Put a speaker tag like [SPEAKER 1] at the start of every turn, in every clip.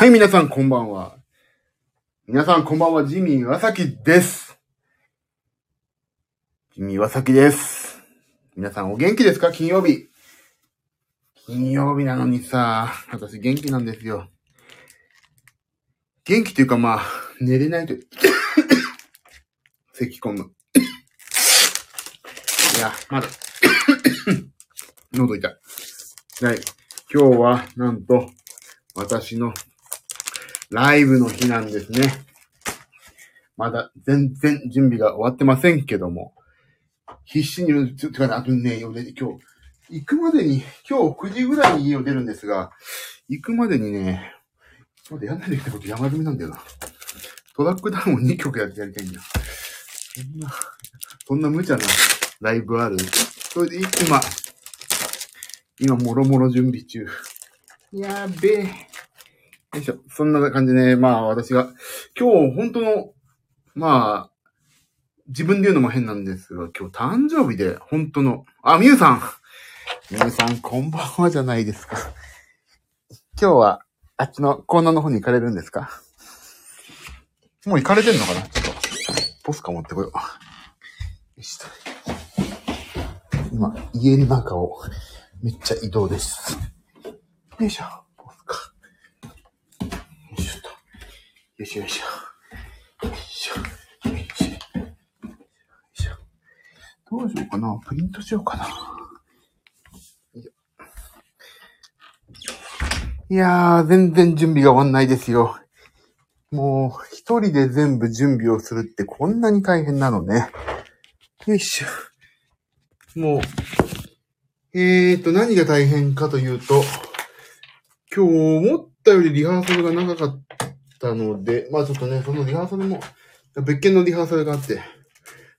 [SPEAKER 1] はい、皆さんこんばんは。皆さんこんばんは、ジミー岩崎です。ジミー岩崎です。皆さんお元気ですか？金曜日。金曜日なのにさ、私元気なんですよ。元気っていうかまあ、寝れないと、咳込む。いや、まだ、喉痛い。はい。今日は、なんと、私のライブの日なんですね。まだ全然準備が終わってませんけども、必死に、つてかね、あとね、今日、行くまでに、今日9時ぐらいに家を出るんですが、行くまでにね、まだやんないといけないこと山積みなんだよな。トラックダウンを2曲やってやりたいんだ。そんな、そんな無茶なライブある。それで今、今、もろもろ準備中。やべえ。よいしょ。そんな感じでね、まあ私が、今日本当の、まあ、自分で言うのも変なんですが、今日誕生日で、本当の、あ、みゆさんみゆさん、こんばんはじゃないですか。今日は、あっちのコーナーの方に行かれるんですか？もう行かれてんのかな？ちょっと、ポスカ持ってこよう。よいしょ。今、家の中を、めっちゃ移動です。よいしょ。ポスカ。よいしょと。よよいしょよいしょ。よいしょ。よいしょ。よいしょ。どうしようかな。プリントしようかな。いしょいやー、全然準備が終わんないですよ。もう、一人で全部準備をするってこんなに大変なのね。よいしょ。もう、えーと、何が大変かというと、今日思ったよりリハーサルが長かったたので、まあちょっとね、そのリハーサルも、別件のリハーサルがあって、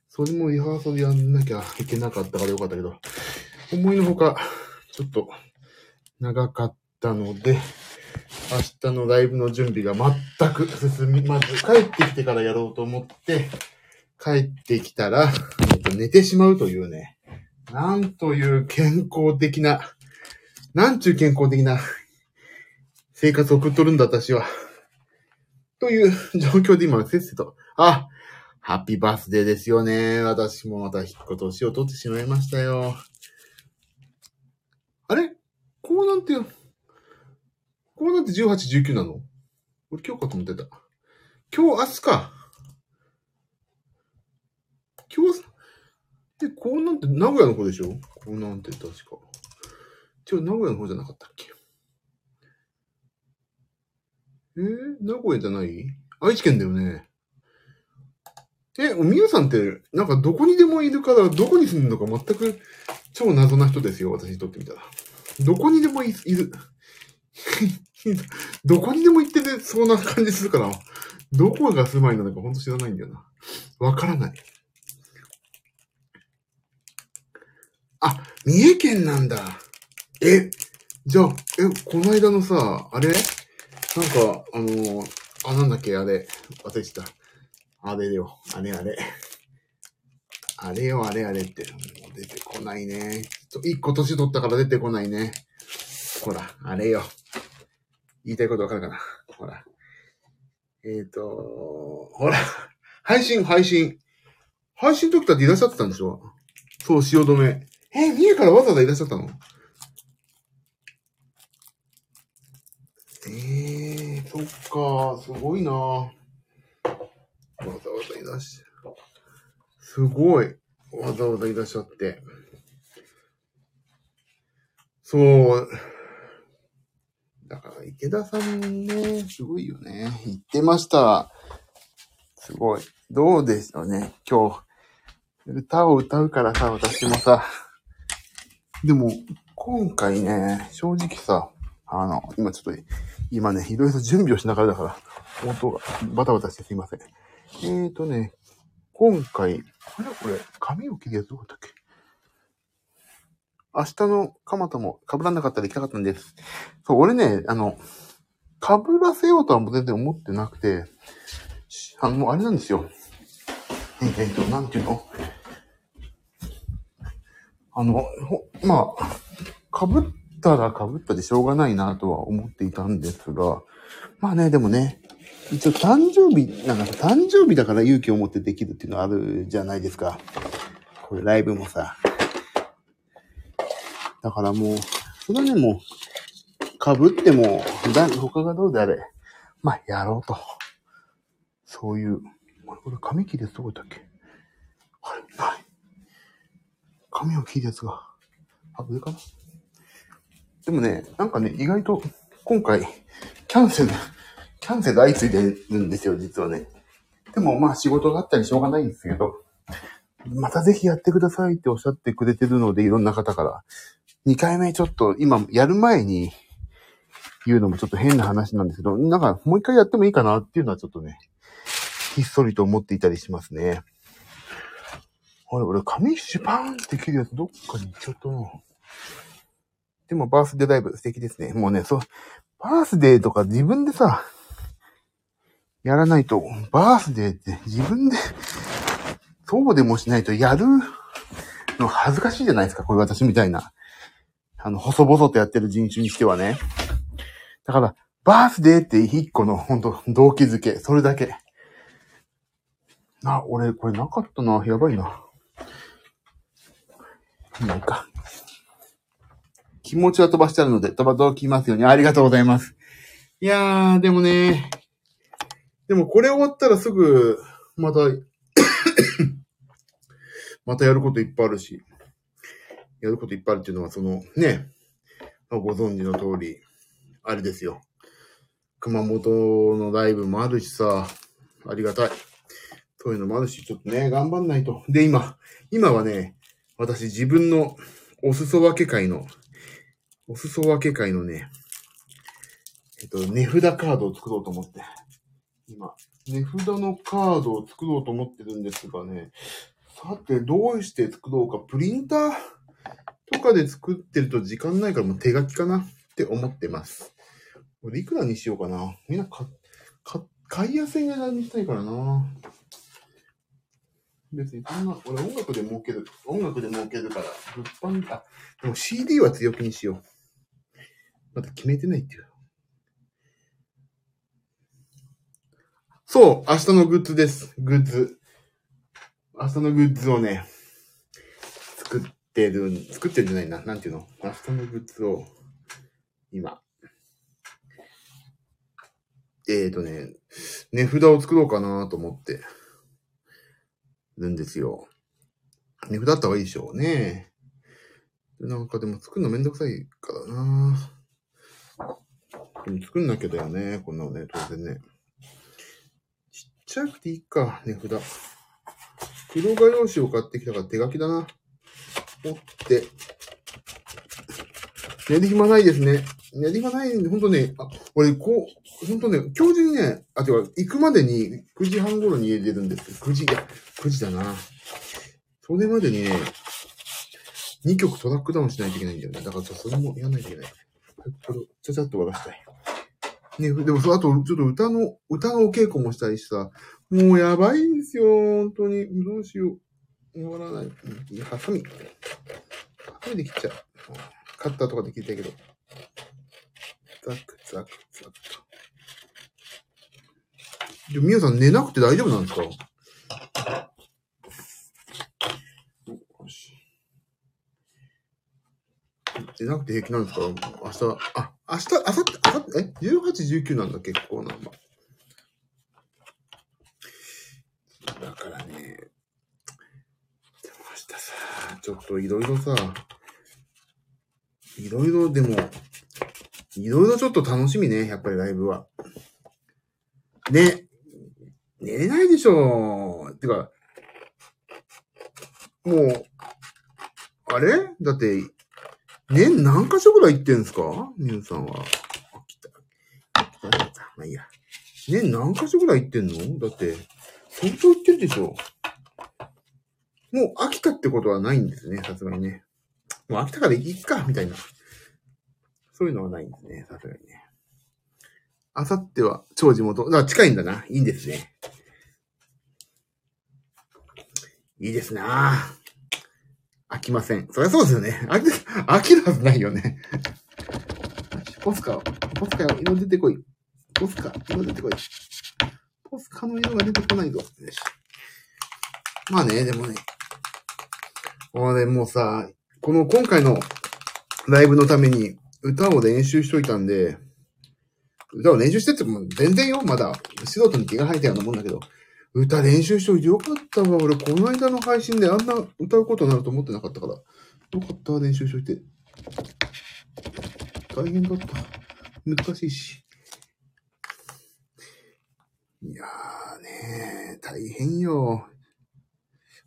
[SPEAKER 1] それもリハーサルやんなきゃいけなかったからよかったけど、思いのほか、ちょっと長かったので、明日のライブの準備が全く進み、まず帰ってきてからやろうと思って、帰ってきたら、寝てしまうというね、なんという健康的な、なんちゅう健康的な生活を送っとるんだ、私は。という状況で今、せっせと、あ、ハッピーバースデーですよね。私もまた引っ越年を取ってしまいましたよ。あれ？こうなんて、こうなんて18、19なの？俺今日かと思ってた。今日、明日か。今日、で、こうなんて名古屋の方でしょ？こうなんて確か。違う、名古屋の方じゃなかったっけ？えー、名古屋じゃない？愛知県だよね。え、みゆさんって、なんかどこにでもいるから、どこに住んでるのか全く超謎な人ですよ、私にとってみたら。どこにでもいいる。どこにでも行ってて、そんな感じするから、どこが住まいなのかほんと知らないんだよな。わからない。あ、三重県なんだ。え、じゃあ、え、この間のさ、あれ？なんか、あのーあ、なんだっけ、あれ。忘れてた。あれよ、あれあれ。あれよ、あれあれって。もう出てこないね。一個年取ったから出てこないね。ほら、あれよ。言いたいことわかるかな？ほら。えっ、ー、と、ほら。配信、配信。配信の時だっていらっしゃってたんでしょ？そう、汐留。え、三重からわざわざいらっしゃったの？ええー、そっか、すごいなわざわざいらっしゃ。すごい。わざわざいらっしゃって。そう。だから、池田さんね、すごいよね。言ってました。すごい。どうでしたね、今日。歌を歌うからさ、私もさ。でも、今回ね、正直さ、あの、今ちょっと、今ね、いろいろ準備をしながらだから、音がバタバタしてすいません。えーとね、今回、あれこれ、髪を切るやつどこだったっけ？明日の蒲田も被らなかったら行きたかったんです。そう、俺ね、あの、被らせようとは全然思ってなくて、あの、あれなんですよ。えっ、えーと、なんていうの？あの、ほまあ、被ったら被ったでしょうがないなとは思っていたんですが、まあね、でもね、一応誕生日、なんか、誕生日だから勇気を持ってできるっていうのあるじゃないですか。これライブもさ。だからもう、それはね、もう、被っても、普段、他がどうであれ、まあ、やろうと。そういう、これ、これ紙切るやつどこだっけ？あれ、ない。紙を切るやつが。あ、上かな？でもね、なんかね、意外と、今回、キャンセル、キャンセル相次いでるんですよ、実はね。でもまあ仕事があったりしょうがないんですけど、またぜひやってくださいっておっしゃってくれてるので、いろんな方から。2回目ちょっと、今、やる前に言うのもちょっと変な話なんですけど、なんかもう一回やってもいいかなっていうのはちょっとね、ひっそりと思っていたりしますね。あれ、俺、髪シュパーンって切るやつどっかに行っちゃったな。でも、バースデーライブ素敵ですね。もうね、そう、バースデーとか自分でさ、やらないと、バースデーって自分で、そうでもしないとやるの恥ずかしいじゃないですか。これ私みたいな。あの、細々とやってる人種にしてはね。だから、バースデーって一個の、ほんと、動機づけ。それだけ。あ、俺、これなかったな。やばいな。なんか。気持ちは飛ばしてあるので、飛ばときますように。ありがとうございます。いやー、でもね、でもこれ終わったらすぐ、また またやることいっぱいあるし、やることいっぱいあるっていうのは、その、ね、ご存知の通り、あれですよ。熊本のライブもあるしさ、ありがたい。そういうのもあるし、ちょっとね、頑張んないと。で、今、今はね、私自分のお裾分け会の、お裾分け会のね、えっと、値札カードを作ろうと思って。今、値札のカードを作ろうと思ってるんですがね、さて、どうして作ろうか。プリンターとかで作ってると時間ないからもう手書きかなって思ってます。俺いくらにしようかな。みんなか、か、買いやすい値段にしたいからな。別にそんな、俺音楽で儲ける、音楽で儲けるから、物販、あ、でも CD は強気にしよう。まだ決めてないっていう。そう、明日のグッズです。グッズ。明日のグッズをね、作ってる、作ってるんじゃないな。なんていうの？明日のグッズを、今。えーとね、値札を作ろうかなと思ってるんですよ。値札あった方がいいでしょうね。なんかでも作るのめんどくさいからなでも作んなきゃだよね。こんなのね、当然ね。ちっちゃくていいか、値札。黒画用紙を買ってきたから手書きだな。持って。寝る暇ないですね。寝る暇ないんで、ほんとね、あ、俺、こう、ほんとね、今日中にね、あ、てか、行くまでに9時半頃に家出るんですけど、9時、いや、9時だな。それまでにね、2曲トラックダウンしないといけないんだよね。だからそれもやんないといけない。これ、ちゃちゃっと渡したい。ね、でもそう、あと、ちょっと歌の、歌のお稽古もしたいしさ、もうやばいんですよ、本当に。どうしよう。終わらない。いや、ハサミ。ハサミで切っちゃう。カッターとかで切りたいけど。ザクザクザクと。で、みやさん寝なくて大丈夫なんですか？し。寝なくて平気なんですか？明日、あ、明日、明後日、明後日、え ?18、19なんだ、結構なんだ。だからね、でも明日さ、ちょっといろいろさ、いろいろでも、いろいろちょっと楽しみね、やっぱりライブは。ね、寝れないでしょ。てか、もう、あれ？だって、年何箇所ぐらい行ってんすか？みゆさんは。あ、来た。来た。まあいいや。年何箇所ぐらい行ってんの？だって、相当行ってるでしょ。もう飽きたってことはないんですね、さすがにね。もう飽きたから行っか、みたいな。そういうのはないんですね、さすがにね。あさっては超地元。だから近いんだな。いいんですね。いいですな飽きません。そりゃそうですよね。飽き、飽きるはずないよね。ポスカ、ポスカよ、色出てこい。ポスカ、色出てこい。ポスカの色が出てこないぞ。まあね、でもね。俺もうさ、この今回のライブのために歌を練習しといたんで、歌を練習してっても全然よ、まだ。素人に気が入ったようなもんだけど。歌練習しといてよかったわ。俺、この間の配信であんな歌うことになると思ってなかったから。よかったわ、練習しといて。大変だった。難しいし。いやーねー、大変よ。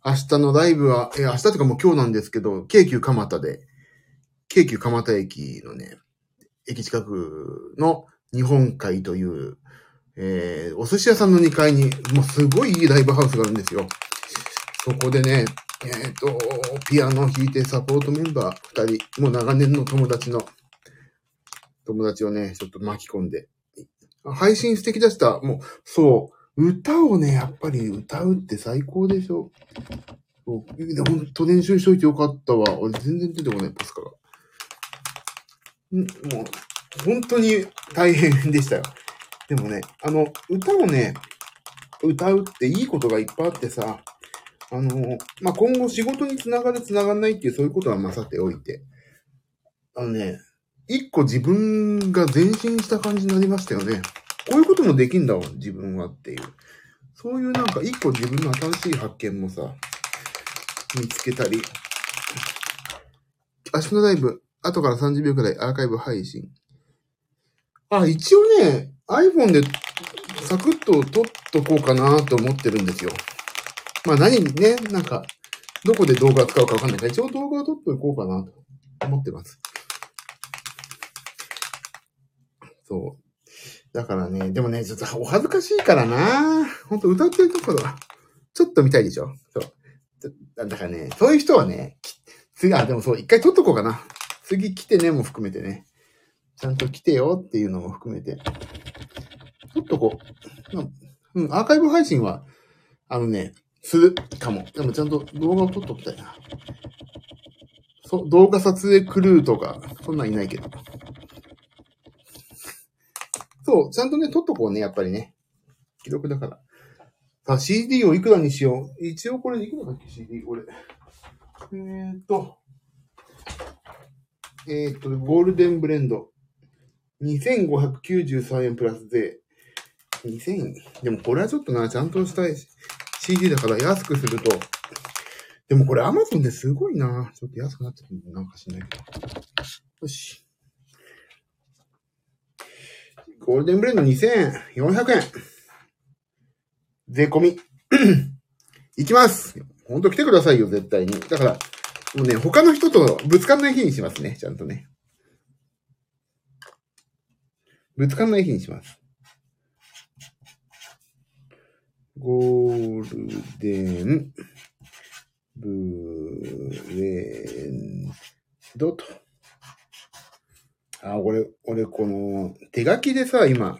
[SPEAKER 1] 明日のライブは、え、明日とかもう今日なんですけど、京急蒲田で、京急蒲田駅のね、駅近くの日本海という、えー、お寿司屋さんの2階に、もうすごいいいライブハウスがあるんですよ。そこでね、えっ、と、ピアノを弾いてサポートメンバー2人、もう長年の友達の、友達をね、ちょっと巻き込んで。配信素敵でした。もう、そう、歌をね、やっぱり歌うって最高でしょ。そうでほんと練習しといてよかったわ。俺全然出てこない、パスカが。んもう、本当に大変でしたよ。でもね、あの、歌をね、歌うっていいことがいっぱいあってさ、あの、まあ、今後仕事につながるつながんないっていうそういうことはまさておいて、あのね、一個自分が前進した感じになりましたよね。こういうこともできんだわ、自分はっていう。そういうなんか一個自分の新しい発見もさ、見つけたり。明日のライブ、後から30秒くらいアーカイブ配信。あ、一応ね、iPhone でサクッと撮っとこうかなと思ってるんですよ。まあ何ね、なんか、どこで動画使うかわかんないから、一応動画を撮っといこうかなと思ってます。そう。だからね、でもね、ちょっとお恥ずかしいからなほんと歌ってるところは、ちょっと見たいでしょそう。だだからね、そういう人はね、次、あ、でもそう、一回撮っとこうかな。次来てねも含めてね。ちゃんと来てよっていうのも含めて。撮っとこう。うん、アーカイブ配信は、あのね、するかも。でもちゃんと動画を撮っときたいな。そ、動画撮影クルーとか、そんなんいないけど。そう、ちゃんとね、撮っとこうね、やっぱりね。記録だから。さあ、CD をいくらにしよう？一応これいくらだっけ、CD、俺。えーっと、えーっと、ゴールデンブレンド。2593円プラス税。2000、でもこれはちょっとな、ちゃんとした CD だから安くすると。でもこれ Amazon ですごいな。ちょっと安くなってくるなんかしないけど。よし。ゴールデンブレンド2400円。税込み。行きます。ほんと来てくださいよ、絶対に。だから、もうね、他の人とぶつかんない日にしますね、ちゃんとね。ぶつかんない日にします。ゴールデンブレンドと。あ、俺、俺、この、手書きでさ、今、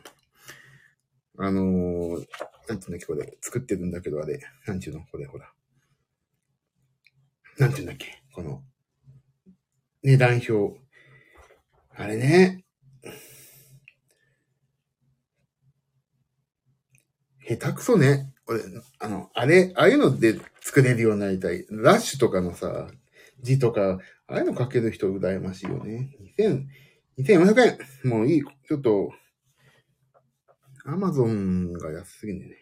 [SPEAKER 1] あのー、なんていうんだっけ、これ、作ってるんだけど、あれ、なんていうのこれ、ほら。なんていうんだっけ、この、値段表。あれね、下手くそね。俺、あの、あれ、ああいうので作れるようになりたい。ラッシュとかのさ、字とか、ああいうの書ける人羨ましいよね。2000、2400円もういい。ちょっと、アマゾンが安すぎんだよね。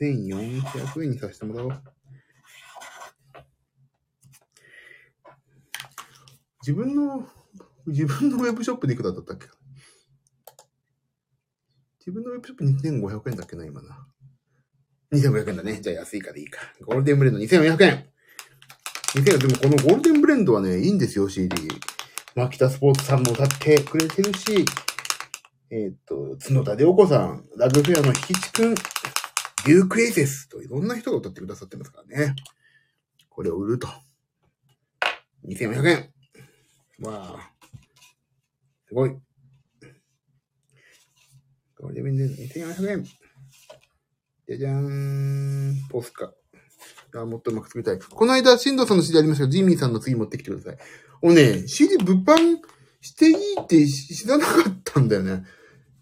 [SPEAKER 1] 2400円にさせてもらおう。自分の、自分のウェブショップでいくらだったっけ？自分のウェブショップ2500円だっけな、今な。2500円だね。じゃあ安いからいいか。ゴールデンブレンド2400円。2000円。でもこのゴールデンブレンドはね、いいんですよ、CD。牧田スポーツさんも歌ってくれてるし、えっ、と、角田涼子さん、ラグフェアのひきちくん、デュークエイセスといろんな人が歌ってくださってますからね。これを売ると。2400円。わあ。すごい。ゴールデンド2400円。じゃじゃーん。ポスカ。あもっとうまく作りたい。この間、新藤さんの CD ありましたけど、ジミーさんの次持ってきてください。おね、CD 物販していいって知らなかったんだよね。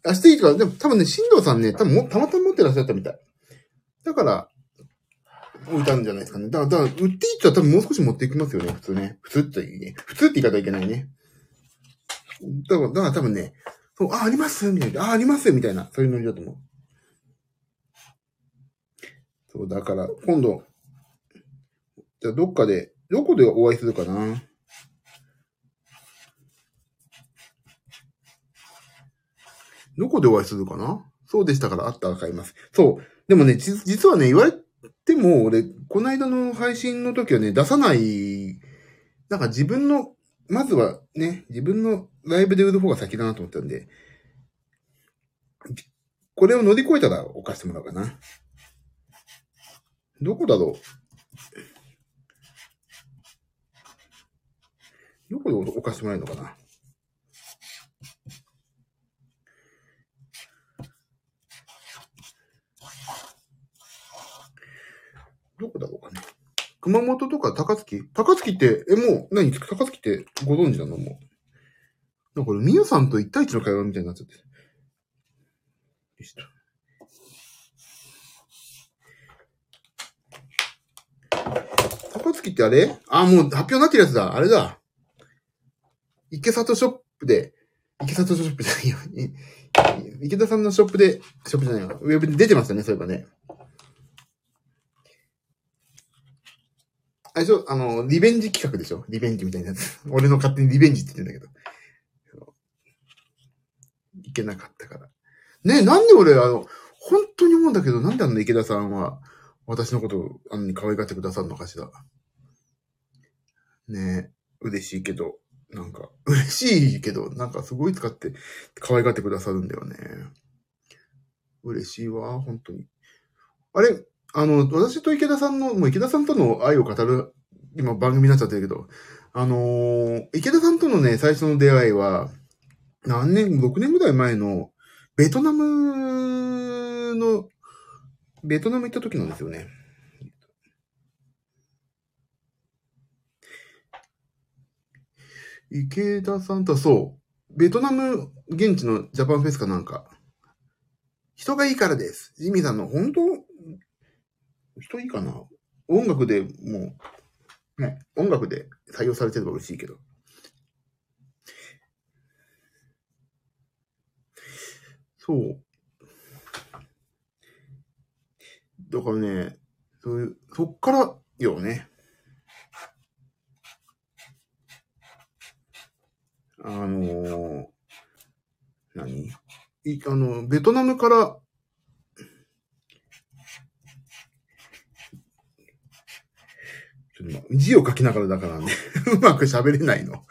[SPEAKER 1] あ、していいとか、でも多分ね、新藤さんね、多分もたまたま持ってらっしゃったみたい。だから、置いたんじゃないですかね。だから、だから売っていいって言ったら多分もう少し持っていきますよね、普通ね。普通って言いね。普通って言い方いけないね。だから、だから多分ね、あ、ありますみたいな。あ、ありますみたいな。そういうノリだと思う。そう、だから、今度、じゃあどっかで、どこでお会いするかなどこでお会いするかなそうでしたから、あったら買います。そう。でもね、じ実はね、言われても、俺、この間の配信の時はね、出さない、なんか自分の、まずはね、自分のライブで売る方が先だなと思ったんで、これを乗り越えたら置かせてもらおうかな。どこだろう？どこで置かせてもらえるのかな？どこだろうかね？熊本とか高槻？高槻って、え、もう、何？高槻ってご存知なの？もう。なんかこれ、みゆさんと一対一の会話みたいになっちゃって。よいしょ高槻ってあれ？あ、もう発表になってるやつだ。あれだ。池里ショップで、池里ショップじゃないよ。い 池田さんのショップで、ショップじゃないよ。ウェブで出てましたね、そういえばね。あれしょあの、リベンジ企画でしょ？リベンジみたいなやつ。俺の勝手にリベンジって言ってんだけど。いけなかったから。ね、なんで俺、あの、本当に思うんだけど、なんであの池田さんは、私のことあのに可愛がってくださるのかしら。ね、嬉しいけど、なんか、嬉しいけど、なんかすごい使って、可愛がってくださるんだよね。嬉しいわ、本当に。あれ、あの、私と池田さんの、もう池田さんとの愛を語る、今番組になっちゃってるけど、あのー池田さんとのね、最初の出会いは、何年、6年ぐらい前の、ベトナムの、ベトナム行った時なんですよね。池田さんとそう、ベトナム現地のジャパンフェスかなんか、人がいいからです。ジミーさんの本当人いいかな音楽でもう、ね、音楽で採用されてれば嬉しいけど。そう。だからね、そういう、そっからよね。あのー、何？いあの、ベトナムから、ちょっと字を書きながらだからね、うまく喋れないの。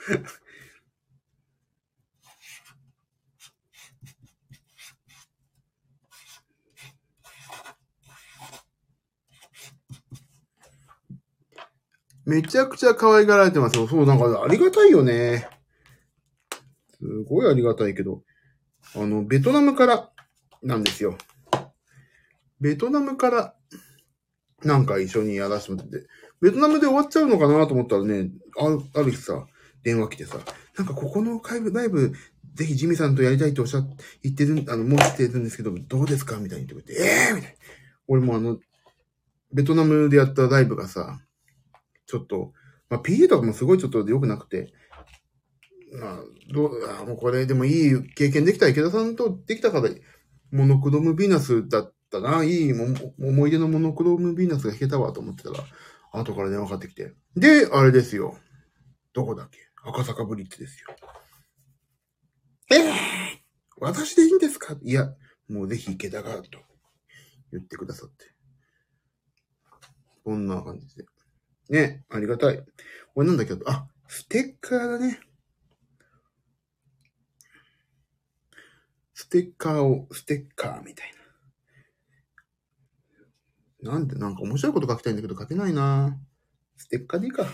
[SPEAKER 1] めちゃくちゃ可愛がられてますよ。そう、なんかありがたいよね。すごいありがたいけど。あの、ベトナムからなんですよ。ベトナムからなんか一緒にやらせてもらって、ベトナムで終わっちゃうのかなと思ったらね、あるある日さ、電話来てさ、なんかここのライブ、ライブ、ぜひジミさんとやりたいとおっしゃって、言ってる、あの、申してるんですけど、どうですかみたいに言ってくれて、ええー、みたいな。俺もあの、ベトナムでやったライブがさ、ちょっと、まあ、PA とかもすごいちょっと良くなくて、まあ、どう、あもうこれでもいい経験できた池田さんとできたから、モノクロムヴィーナスだったな、いいも思い出のモノクロムヴィーナスが弾けたわと思ってたら、後から電話かかってきて。で、あれですよ。どこだっけ？赤坂ブリッジですよ。ええー、私でいいんですか？いや、もうぜひ池田が、と言ってくださって。こんな感じで。ね、ありがたい。これなんだけど、あ、ステッカーだね。ステッカーを、ステッカーみたいな。なんで、なんか面白いこと書きたいんだけど書けないなステッカーでいいか。ス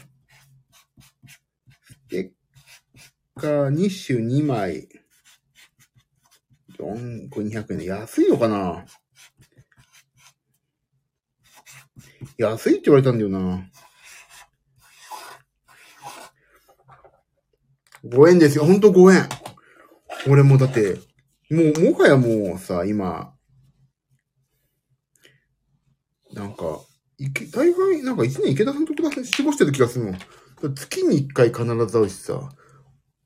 [SPEAKER 1] テッカー2種2枚。4個200円安いのかな安いって言われたんだよな。5円ですよ。ほんと5円。俺もだって、もう、もはやもうさ、今、なんか、いけ、大概、なんか一年池田さんと過ごしてる気がするの。月に一回必ず会うしさ、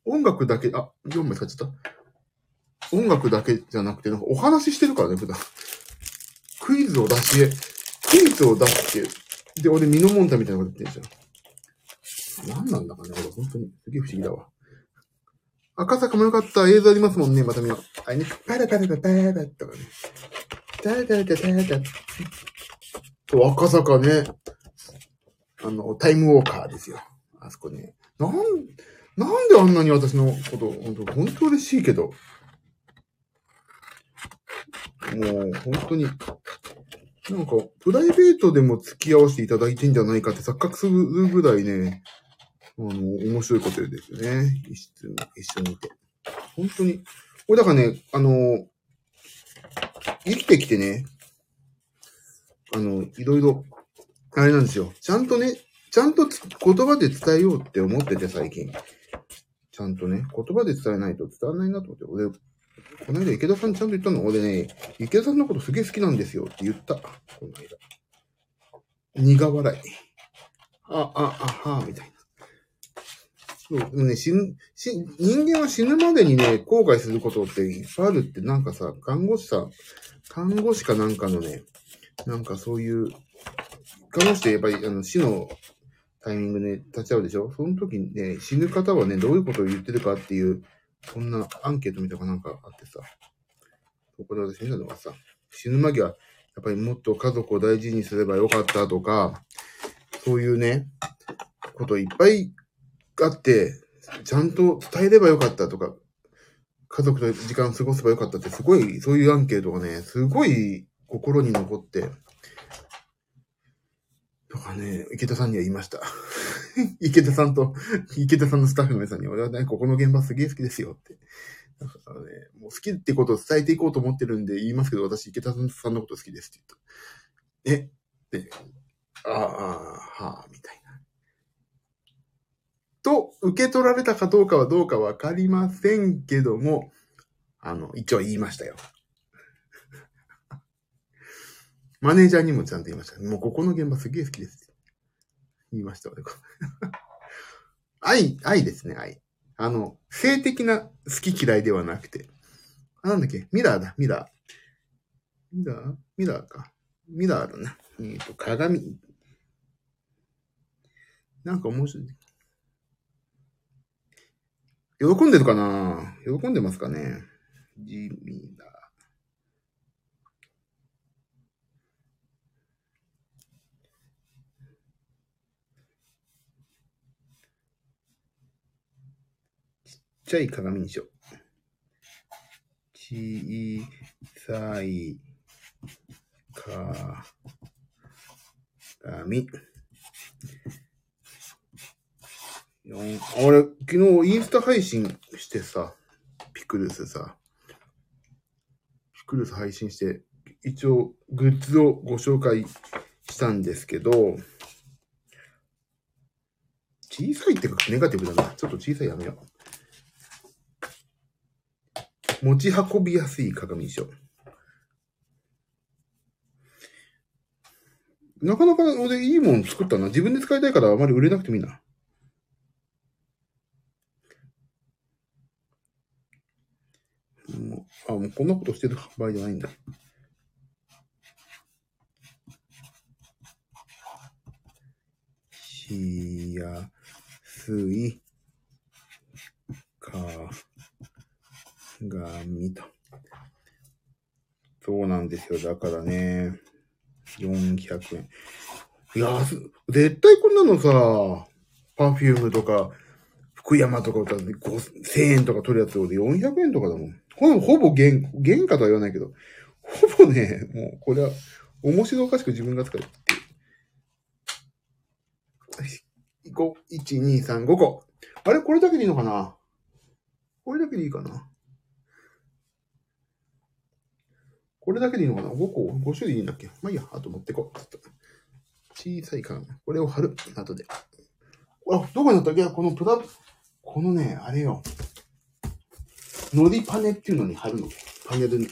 [SPEAKER 1] 音楽だけ、あ、4枚使っちゃった。音楽だけじゃなくて、なんかお話ししてるからね、普段。クイズを出し、クイズを出して、で、俺、ミノモンタみたいなこと言ってんじゃん。何なんだかね、俺、本当に。すげえ不思議だわ。赤坂もよかった。映像ありますもんね、また見よう。あれね、パラパラパラパラパラとかね。タラタラタラタラと、赤坂ね。あの、タイムウォーカーですよ。あそこね。なん、なんであんなに私のこと、本当本当嬉しいけど。もう、本当に、なんか、プライベートでも付き合わせていただいてんじゃないかって錯覚するぐらいね、あの、面白いことですよね。一緒に、一緒にいて。本当に。これだからね、あの、生きてきてね、あの、いろいろ、あれなんですよ。ちゃんとね、ちゃんと言葉で伝えようって思ってて、最近。ちゃんとね、言葉で伝えないと伝わらないなと思って。俺、この間池田さんちゃんと言ったの？俺ね、池田さんのことすげえ好きなんですよって言った。この間。苦笑い。あ、あ、あ、は、みたいな。そう、ね、死ぬ、死、人間は死ぬまでにね、後悔することっていっぱいあるって、なんかさ、看護師さん、看護師かなんかのね、なんかそういう、看護師ってやっぱりあの死のタイミングで立ち会うでしょ？その時にね、死ぬ方はね、どういうことを言ってるかっていう、そんなアンケートみたいなんかあってさ、そこで私見たのがさ、死ぬ間際、やっぱりもっと家族を大事にすればよかったとか、そういうね、こといっぱいがあって、ちゃんと伝えればよかったとか、家族と時間を過ごせばよかったって、すごい、そういうアンケートがね、すごい心に残って、とかね、池田さんには言いました。池田さんと、池田さんのスタッフの皆さんに、俺はね、ここの現場すげえ好きですよって。だからね、もう好きってことを伝えていこうと思ってるんで言いますけど、私池田さんのこと好きですって言った。え？って、ああ、はあ、みたいな。と、受け取られたかどうかはどうかわかりませんけども、あの、一応言いましたよ。マネージャーにもちゃんと言いました。もうここの現場すげえ好きです。言いました、俺。愛、愛ですね、愛。あの、性的な好き嫌いではなくて。あ、なんだっけ？ミラーだ、ミラー。ミラー？ミラーか。ミラーだな。えっ、と、鏡。なんか面白い。喜んでるかな？喜んでますかね？ジミラー。ちっちゃい鏡にしよう。小さい鏡。俺、昨日インスタ配信してさ、ピクルスさ、ピクルス配信して、一応グッズをご紹介したんですけど、小さいってかネガティブだな。ちょっと小さいやめよう。持ち運びやすい鏡にしよう。なかなか俺いいもん作ったな。自分で使いたいからあまり売れなくてもいいな。もうあ、もうこんなことしてる場合じゃないんだ。しやすい鏡と。そうなんですよ。だからね、400円。いや、絶対こんなのさ、パフュームとか、福山とか歌って5000円とか取るやつで400円とかだもん。ほぼ、ほぼ原、原価とは言わないけど、ほぼね、もうこれは面白おかしく自分が使うっていう。5、1、2、3、5個。あれこれだけでいいのかな？これだけでいいかな？これだけでいいのかな ?5 個 ?5 種類いいんだっけ？まあいいや、あと持ってこう。小さい缶。これを貼る。後で。あ、どこになったっけ？このプラ、このね、あれよ。のりパネっていうのに貼るの？パネルに。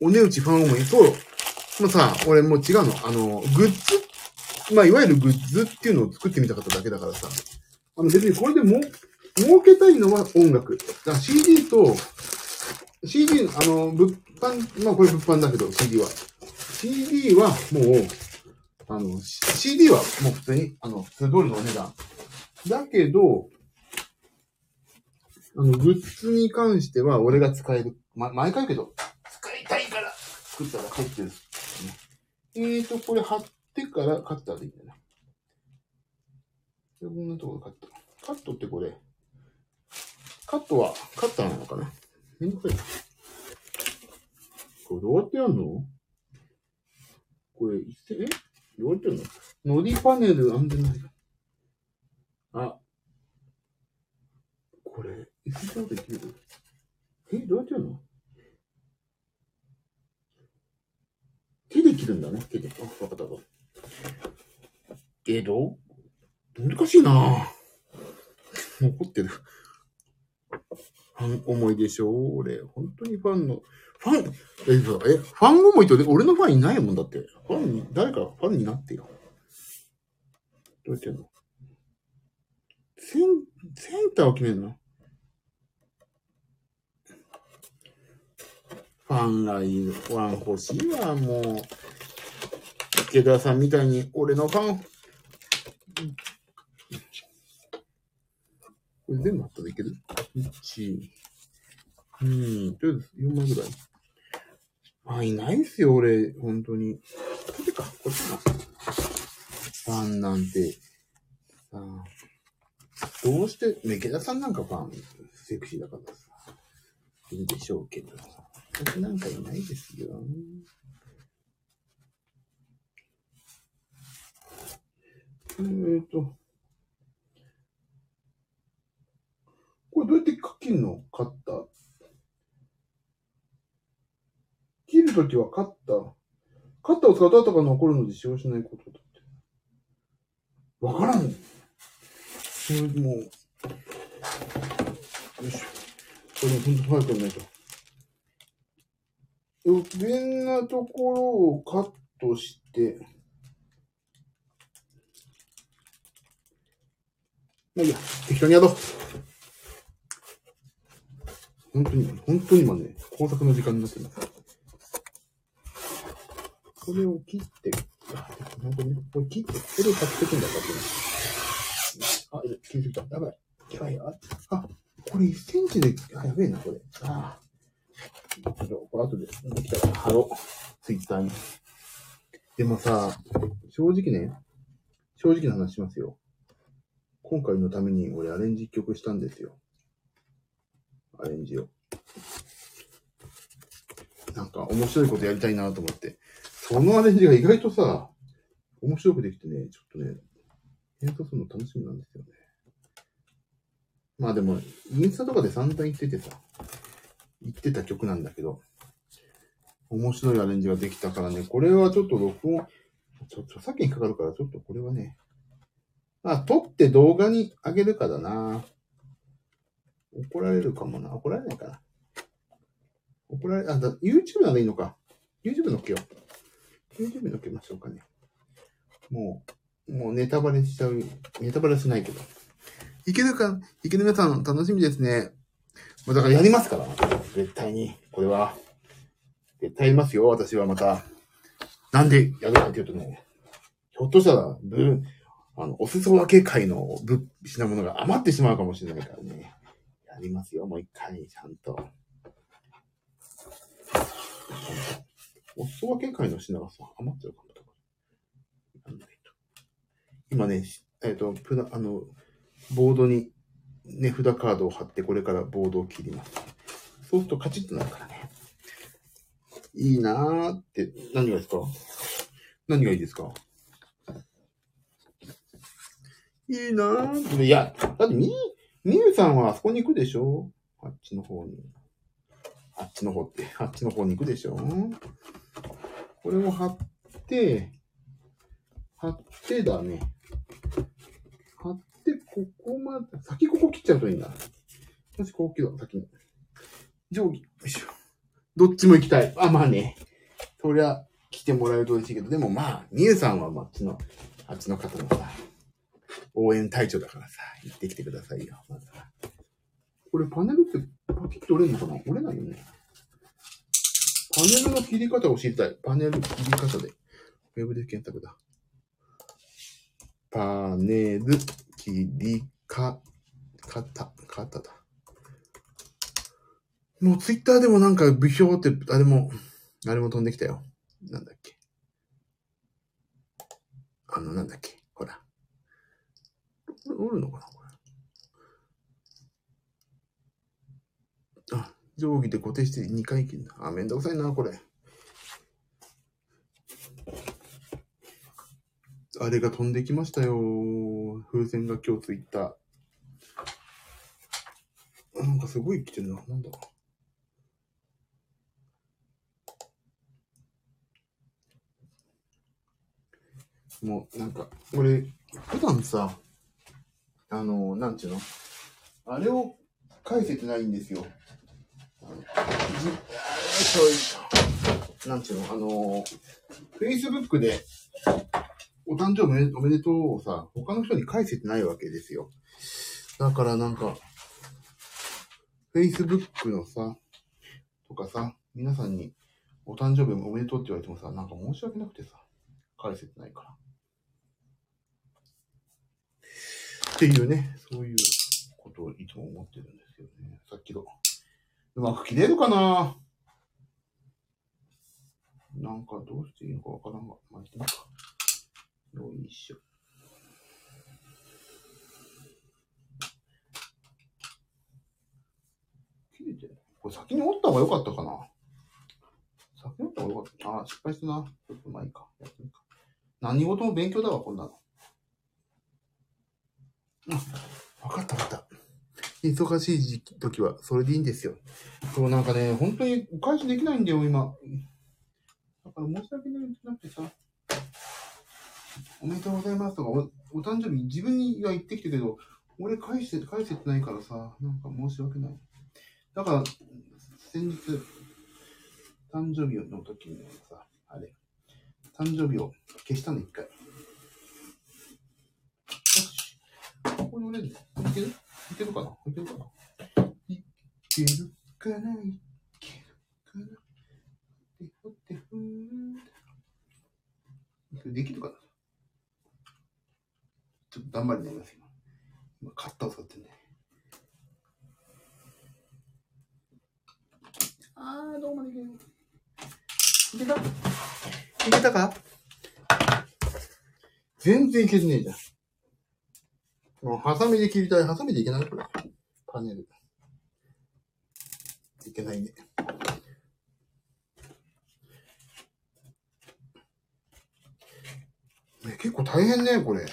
[SPEAKER 1] お値打ちファン思い。そう。まあさ、俺もう違うの。あの、グッズ、まあいわゆるグッズっていうのを作ってみたかっただけだからさ。あの別にこれでも、儲けたいのは音楽。だ CD と、CD、あの、物販、まあこれ物販だけど、CD は。CD はもう、あの、CD はもう普通に、あの、普通通りのお値段。だけど、あの、グッズに関しては俺が使える。ま、毎回けど、使いたいから作ったら入ってる。ね、えーと、これ貼ってからカッターでいいんだな。こんなところカット。カットってこれ、カットはカッターなのかな？めんどくさいな。これどうやってやんの？これ、一斉、え？どうやってやんの？ノリパネル安全ない。あ。これ、一斉ちゃんとできる？えどうやってやんの？手で切るんだね、手で。あ、わかったわかった。けど、難しいなぁ。怒ってる。ファン思いでしょ？俺、本当にファンの、ファン、え、え、ファン思いと俺のファンいないもんだって。ファンに、誰かファンになってよ。どうやってやるの？セン、センターを決めるの？ファンがいる。ファン欲しいわ、もう。池田さんみたいに俺のファン、これ全部あったらいける ?1、2、とりあえず4枚ぐらい。まあ、いないっすよ、俺、本当に。これか、こっちか。ファンなんて、さあ、どうして、池田さんなんかファン、セクシーだからさ、いいでしょうけどさ。私なんかいないですよ。えーと。これどうやって切るのカッター。切るときはカッター。カッターを使うと後が残るので使用しないことだって。わからん。それもう。よいしょ。これもほんと早くやらないと。余計なところをカットして、まあいいや、適当にやろう。本当に、本当に今ね、工作の時間になってます。これを切って、本当に、これ切って、これを買ってくんだかってね。あ、切れてきた。やばい。やばいよ。あ、これ1センチで、あ、やべえな、これ。ああ。ちょっと、これ後で、できたら貼ろう。ツイッターに。でもさ、正直ね、正直な話しますよ。今回のために俺アレンジ曲したんですよ。アレンジを。なんか面白いことやりたいなと思って。そのアレンジが意外とさ、面白くできてね、ちょっとね、演奏するの楽しみなんですよね。まあでも、インスタとかで散々言っててさ、言ってた曲なんだけど、面白いアレンジができたからね、これはちょっと録音、ちょ、著作権かかるから、ちょっとこれはね、まあ、撮って動画にあげるかだな。怒られるかもな。怒られないかな。怒られ、あ、だ YouTube ならいいのか。YouTube のっけよう。YouTube のっけましょうかね。もう、もうネタバレしちゃう。ネタバレしないけど。いけるか、いける皆さん楽しみですね。だからやりますから。絶対に。これは。絶対やりますよ、私はまた。なんでやるかっていうとね、ひょっとしたら、ブあの、お裾分け会の物、品物が余ってしまうかもしれないからね。やりますよ、もう一回、ちゃんと。お裾分け会の品がさ、余ってるかも。やんないと。今ね、えっ、ー、と、プラ、あの、ボードに値札カードを貼って、これからボードを切ります。そうするとカチッとなるからね。いいなーって、何がですか？何がいいですか？いいなぁ。いや、だってみ、みゆさんはあそこに行くでしょ？あっちの方に。あっちの方って、あっちの方に行くでしょ？これを貼って、貼ってだね。貼っ、ここまで、先ここ切っちゃうといいんだ。よし、こう切るわ、先に。定規、よいしょ。どっちも行きたい。あ、まあね。そりゃ、来てもらえると嬉しいけど、でもまあ、みゆさんはまああっちの、あっちの方のさ、応援隊長だからさ、行ってきてくださいよ、まずは。これパネルってパキッと折れるのかな？折れないよね。パネルの切り方を知りたい。パネル切り方で。ウェブで検索だ。パネル切りか、方、方だ。もうツイッターでもなんか部標って、あれも、あれも飛んできたよ。なんだっけ。あの、なんだっけ。ほら。おるのかなこれ。あ、定規で固定して2回切るんだ。あ、めんどくさいな、これ。あれが飛んできましたよ。風船が今日ツイッター。なんかすごい来てるな。なんだ？もう、なんか、俺、普段さ、あの、なんちゅうの？あれを返せてないんですよ。あのじそういう、なんちゅうの？あの、Facebook で、お誕生日おめでとうをさ、他の人に返せてないわけですよ。だからなんか、Facebook のさ、とかさ、皆さんにお誕生日おめでとうって言われてもさ、なんか申し訳なくてさ、返せてないから。っていうね、そういうことをいつも思ってるんですけどね。さっきの。うまく切れるかな？なんかどうしていいのかわからんが。まあ、いってみようか。よいしょ。切れてる。これ先に折った方が良かったかな？先に折った方が良かった。ああ、失敗したな。ちょっとまあいいか。やってみか。何事も勉強だわ、こんなの。あ、わかったわかった。忙しい時期時はそれでいいんですよ。そう、なんかね、本当にお返しできないんだよ、今。だから申し訳ないんじゃなくてさ、おめでとうございますとか、おお誕生日自分には言ってきたけど、俺返して、返せてないからさ、なんか申し訳ない。だから、先日、誕生日の時にさ、あれ、誕生日を消したの、一回。よし。ここに折れるいける？いけるかな？いけるかな？いけるかな？いけるかな？でほってふーん。できるかな？ちょっと頑張りになります今。今、カッターを使ってるね。あー、どうもできる。いけた？いけたか？全然いけてねえじゃん。もう、ハサミで切りたい。ハサミでいけない？これ。パネル。いけないね。ね結構大変ね、これ。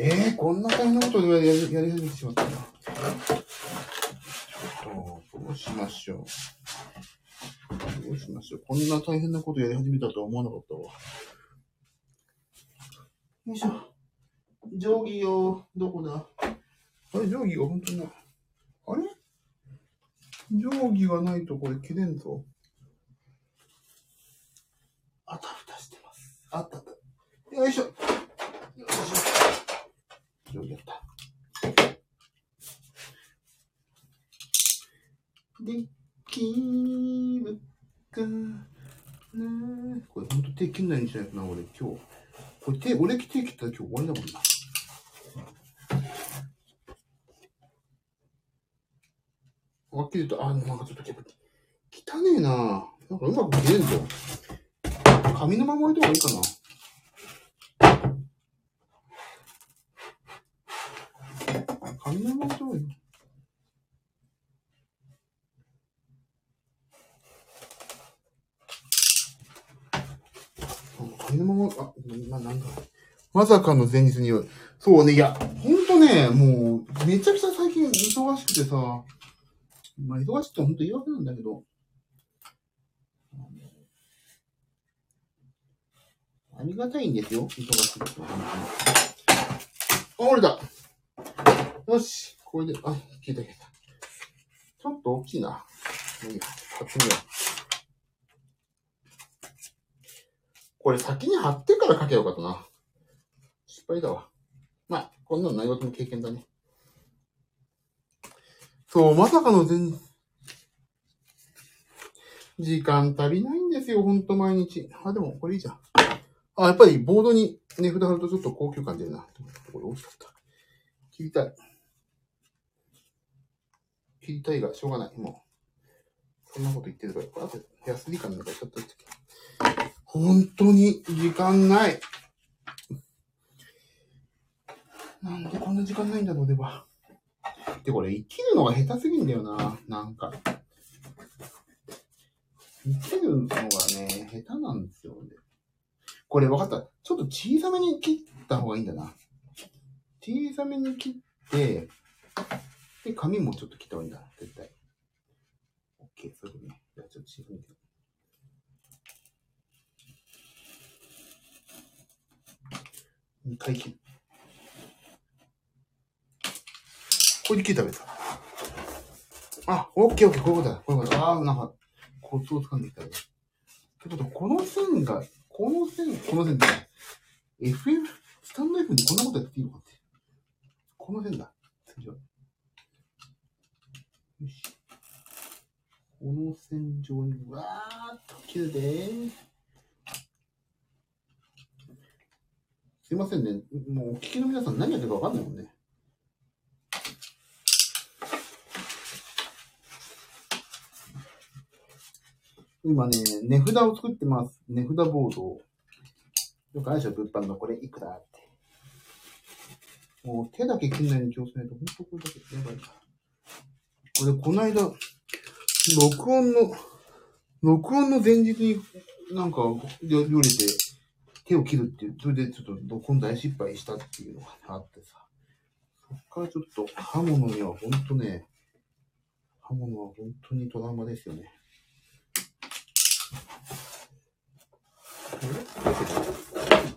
[SPEAKER 1] えー、こんな大変なことやりやり始めてしまったな。ちょっと、どうしましょう。どうしましょう。こんな大変なことやり始めたとは思わなかったわ。よいしょ。定規よ。どこだ？あれ、定規が本当にない。あれ？定規がないとこれ切れんぞ。あたふたしてます。あったあった。よいしょ。よいしょ。定規やった。できるかなこれほんと手切んないようにしないとな、俺今日。これ手、俺手切ったら今日終わりだもんな。あっきりと、あ、なんかちょっと汚ねえな。なんかうまく切れんぞ。紙のまま置いた方がいいかな。紙のまま置いた方がいいな。紙のまま、あ、な、なんだ。まさかの前日に、そうね、いや、ほんとね、もう、めちゃくちゃ最近忙しくてさ、まあ、忙しくてほんと言い訳なんだけど、あありがたいんですよ。忙しいことは。あ、折れた。よし。これで、あ、消えた消えた。ちょっと大きいな。いい。貼ってみよう。これ先に貼ってから書けよかったな。失敗だわ。まあ、こんなの何事も経験だね。そう、まさかの全、時間足りないんですよ、ほんと毎日。あ、でもこれいいじゃん。あ、やっぱりボードに値札貼るとちょっと高級感出るな。これ大きかった。切りたい。切りたいがしょうがない。もう。そんなこと言ってるから、これあとヤスリ感なんかちょっと本当に時間ない。なんでこんな時間ないんだろう、では。で、これ生きるのが下手すぎんだよな、なんか。生きるのがね、下手なんですよね。これ分かった。ちょっと小さめに切った方がいいんだな。小さめに切って、で、紙もちょっと切った方がいいんだ。絶対。OK、それでね。じゃあちょっと小さめに切る。2回切る。これで切ったらた。あ、オッケーオッケー、こういうことだ。こういうことだ。ああ、なんか、コツを掴んできたよ。ってことはこの線が、この線、この線って、FM、スタンド F にこんなことやっていいのかって。この線だ。よし。この線上にわーっと切るですいませんね。もうお聞きの皆さん何やってるかわかんないもんね。今ね、値札を作ってます。値札ボードを。よくあるでしょ、物販のこれいくらって。もう手だけ切んないように気をつけないと、ほんとこれだけやばいから。これ、この間、録音の、録音の前日になんか、よ、よれて、手を切るっていう、それでちょっと録音大失敗したっていうのがあってさ。そっからちょっと刃物にはほんとね、刃物は本当にトラウマですよね。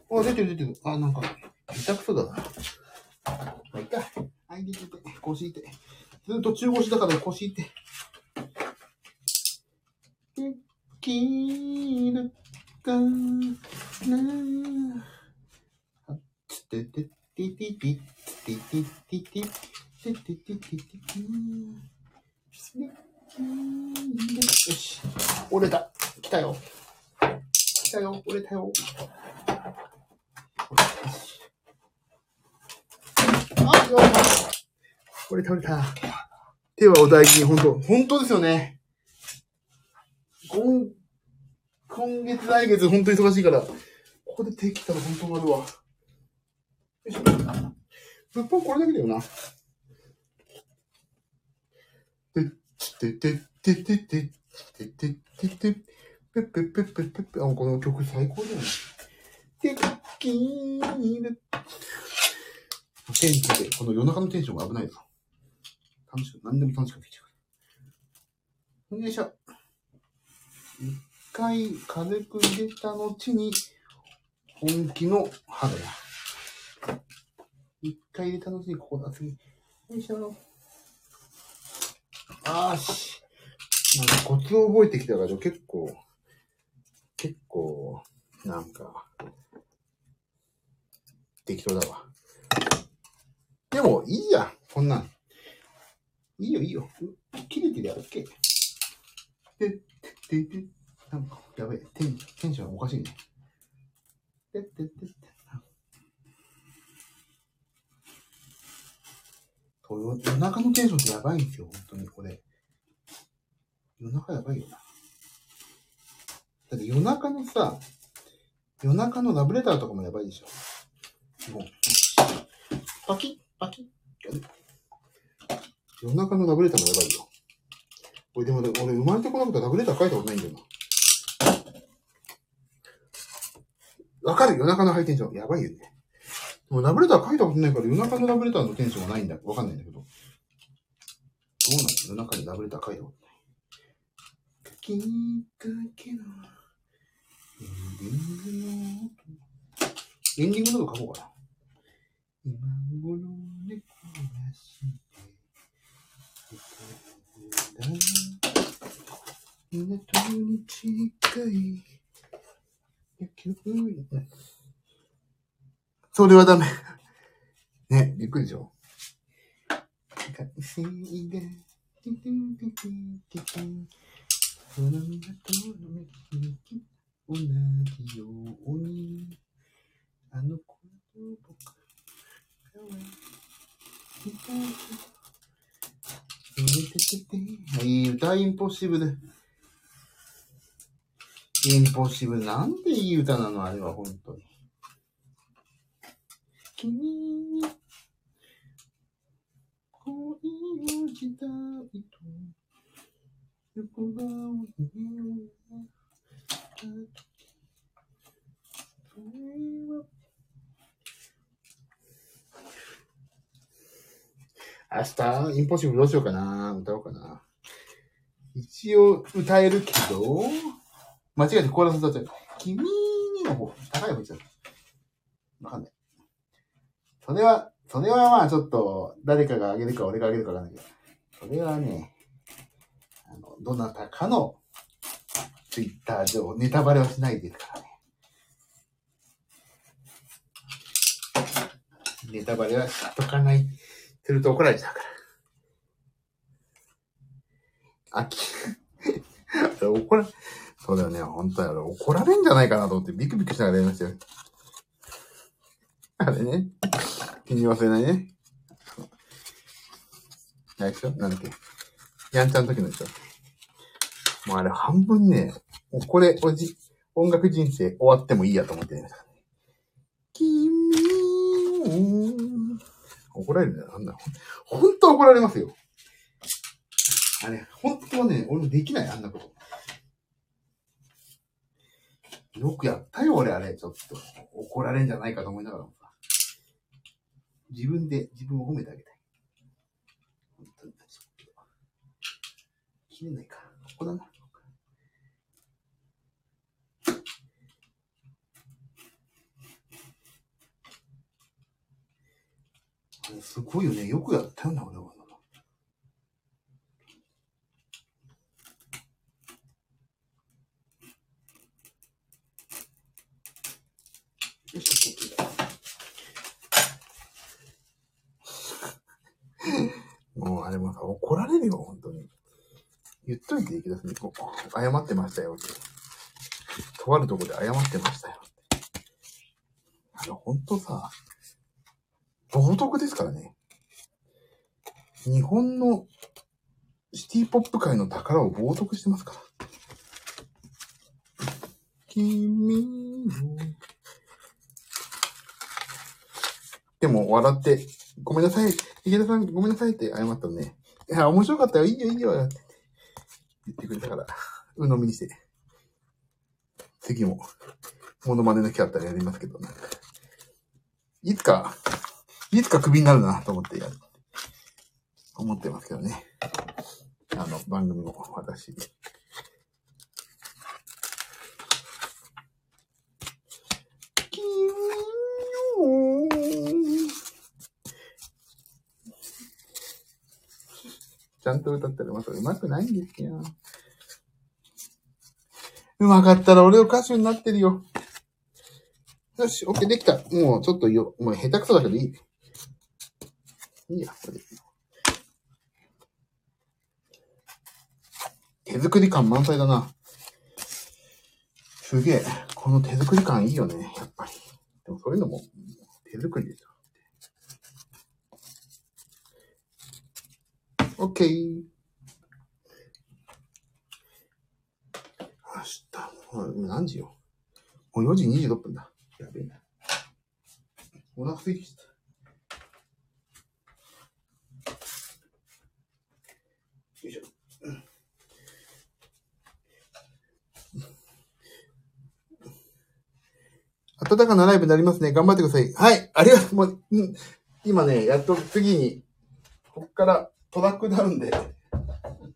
[SPEAKER 1] あ、出てる出てる。あ、なんか、痛くそうだな。まあ、いっか。はい、出てて、腰痛い。ずっと中腰だから腰痛い。できるかなあつてててててててててててててててよし。折れた。来たよ。来たよ。折れたよ。あ、よしこれ取れた。手はお大事に、本当本当ですよね。今、今月、来月、本当に忙しいから、ここで手切ったら本当終わるわ。よいしょ。物販これだけだよな。て、て、て、て、て、て、て、て、て、て、ぺっぺっぺっぺっぺっぺ、あ、この曲最高だよね。てっきーる。テンションで、この夜中のテンションが危ないぞ。楽しく、何でも楽しくできちゃう。よいしょ。一回軽く入れた後に、本気の肌や。一回入れた後にここだ、次。よいしょ。あーし。なんかコツを覚えてきたから結構、結構、なんか、適当だわ。でも、いいや、こんなん。いいよ、いいよ。切れてるやるっけ。で、で、で、なんか、やべえ、テンテンションおかしいね。で、で、で、で。夜中のテンションってやばいんですよ、本当に、これ。夜中やばいよな。だって夜中のさ、夜中のラブレターとかもやばいでしょ。もう、パキッ、パキッ。夜中のラブレターもやばいよ。俺でも、俺生まれてこなくてラブレター書いたことないんだよな。わかる？夜中のハイテンション。やばいよね。でもラブレター書いたことないから夜中のラブレターのテンションがないんだ。わかんないんだけど。どうなん夜中にラブレター書いたことない。きっかけのエンディングの音エンディングのとこ書こうかな。今頃猫がして、港に近い野球部員それはダメ。ね、びっくりでしょ？海星が、ティティティティティティティその港の目き同じように、あの子の僕がいたいい歌、インポッシブル。インポッシブル、なんていい歌なの、あれは、本当に。君に恋をしたいと横顔に見た時それは明日、インポッシブルどうしようかな歌おうかな。一応歌えるけど、間違えてコーラス歌っちゃう。君にの方、高い方いっちゃう。わかんない。それは、それはまあちょっと、誰かがあげるか俺があげるかわかんないけど、それはね、あの、どなたかのツイッター上、ネタバレはしないですからね。ネタバレはしとかない。すると怒られちゃうから。あき、怒ら、そうだよね、本当やろ。怒られんじゃないかなと思ってビクビクしながらやりましたよ。あれね。気に忘れないね。あれでしょ？なんだっけ？やんちゃんの時のでしょ？もうあれ半分ね、もうこれ、おじ、音楽人生終わってもいいやと思ってやりました。君怒られるんだよ、あんな。ほんと怒られますよ。あれ、本当はね、俺もできない、あんなこと。よくやったよ、俺、あれ、ちょっと。怒られんじゃないかと思いながらもさ。自分で自分を褒めてあげたい。本当に。切れないか。ここだな。すごいよね。よくやったよな、俺は。よいしょもうあれもさ、怒られるよ、本当に。言っといて、池田さんにこう、謝ってましたよって。とあるとこで謝ってましたよって。あの、本当さ、冒涜ですからね。日本のシティポップ界の宝を冒涜してますから。君を。でも、笑って、ごめんなさい。池田さん、ごめんなさいって謝ったのね。いや、面白かったよ。いいよ、いいよ。って言ってくれたから、鵜呑みにして。次も、モノマネのキャラクターやりますけど、なんかいつか、いつかクビになるなと思ってやる。思ってますけどね。あの、番組も私。ゃんと歌ったらまた上手くないんですよ。上手かったら俺を歌手になってるよ。よし、オッケーできた。もうちょっとよ、もう下手くそだけどいい。いいや、これで。手作り感満載だな。すげえ。この手作り感いいよね、やっぱり。でもそういうのも手作りでしょ。オッケー。明日、も今何時よ？もう4時26分だ。やべえな。お腹空いてきた。よいしょ。暖かなライブになりますね。頑張ってください。はい。ありがとう。もう、うん今ね、やっと次に、こっからトラックダウンで、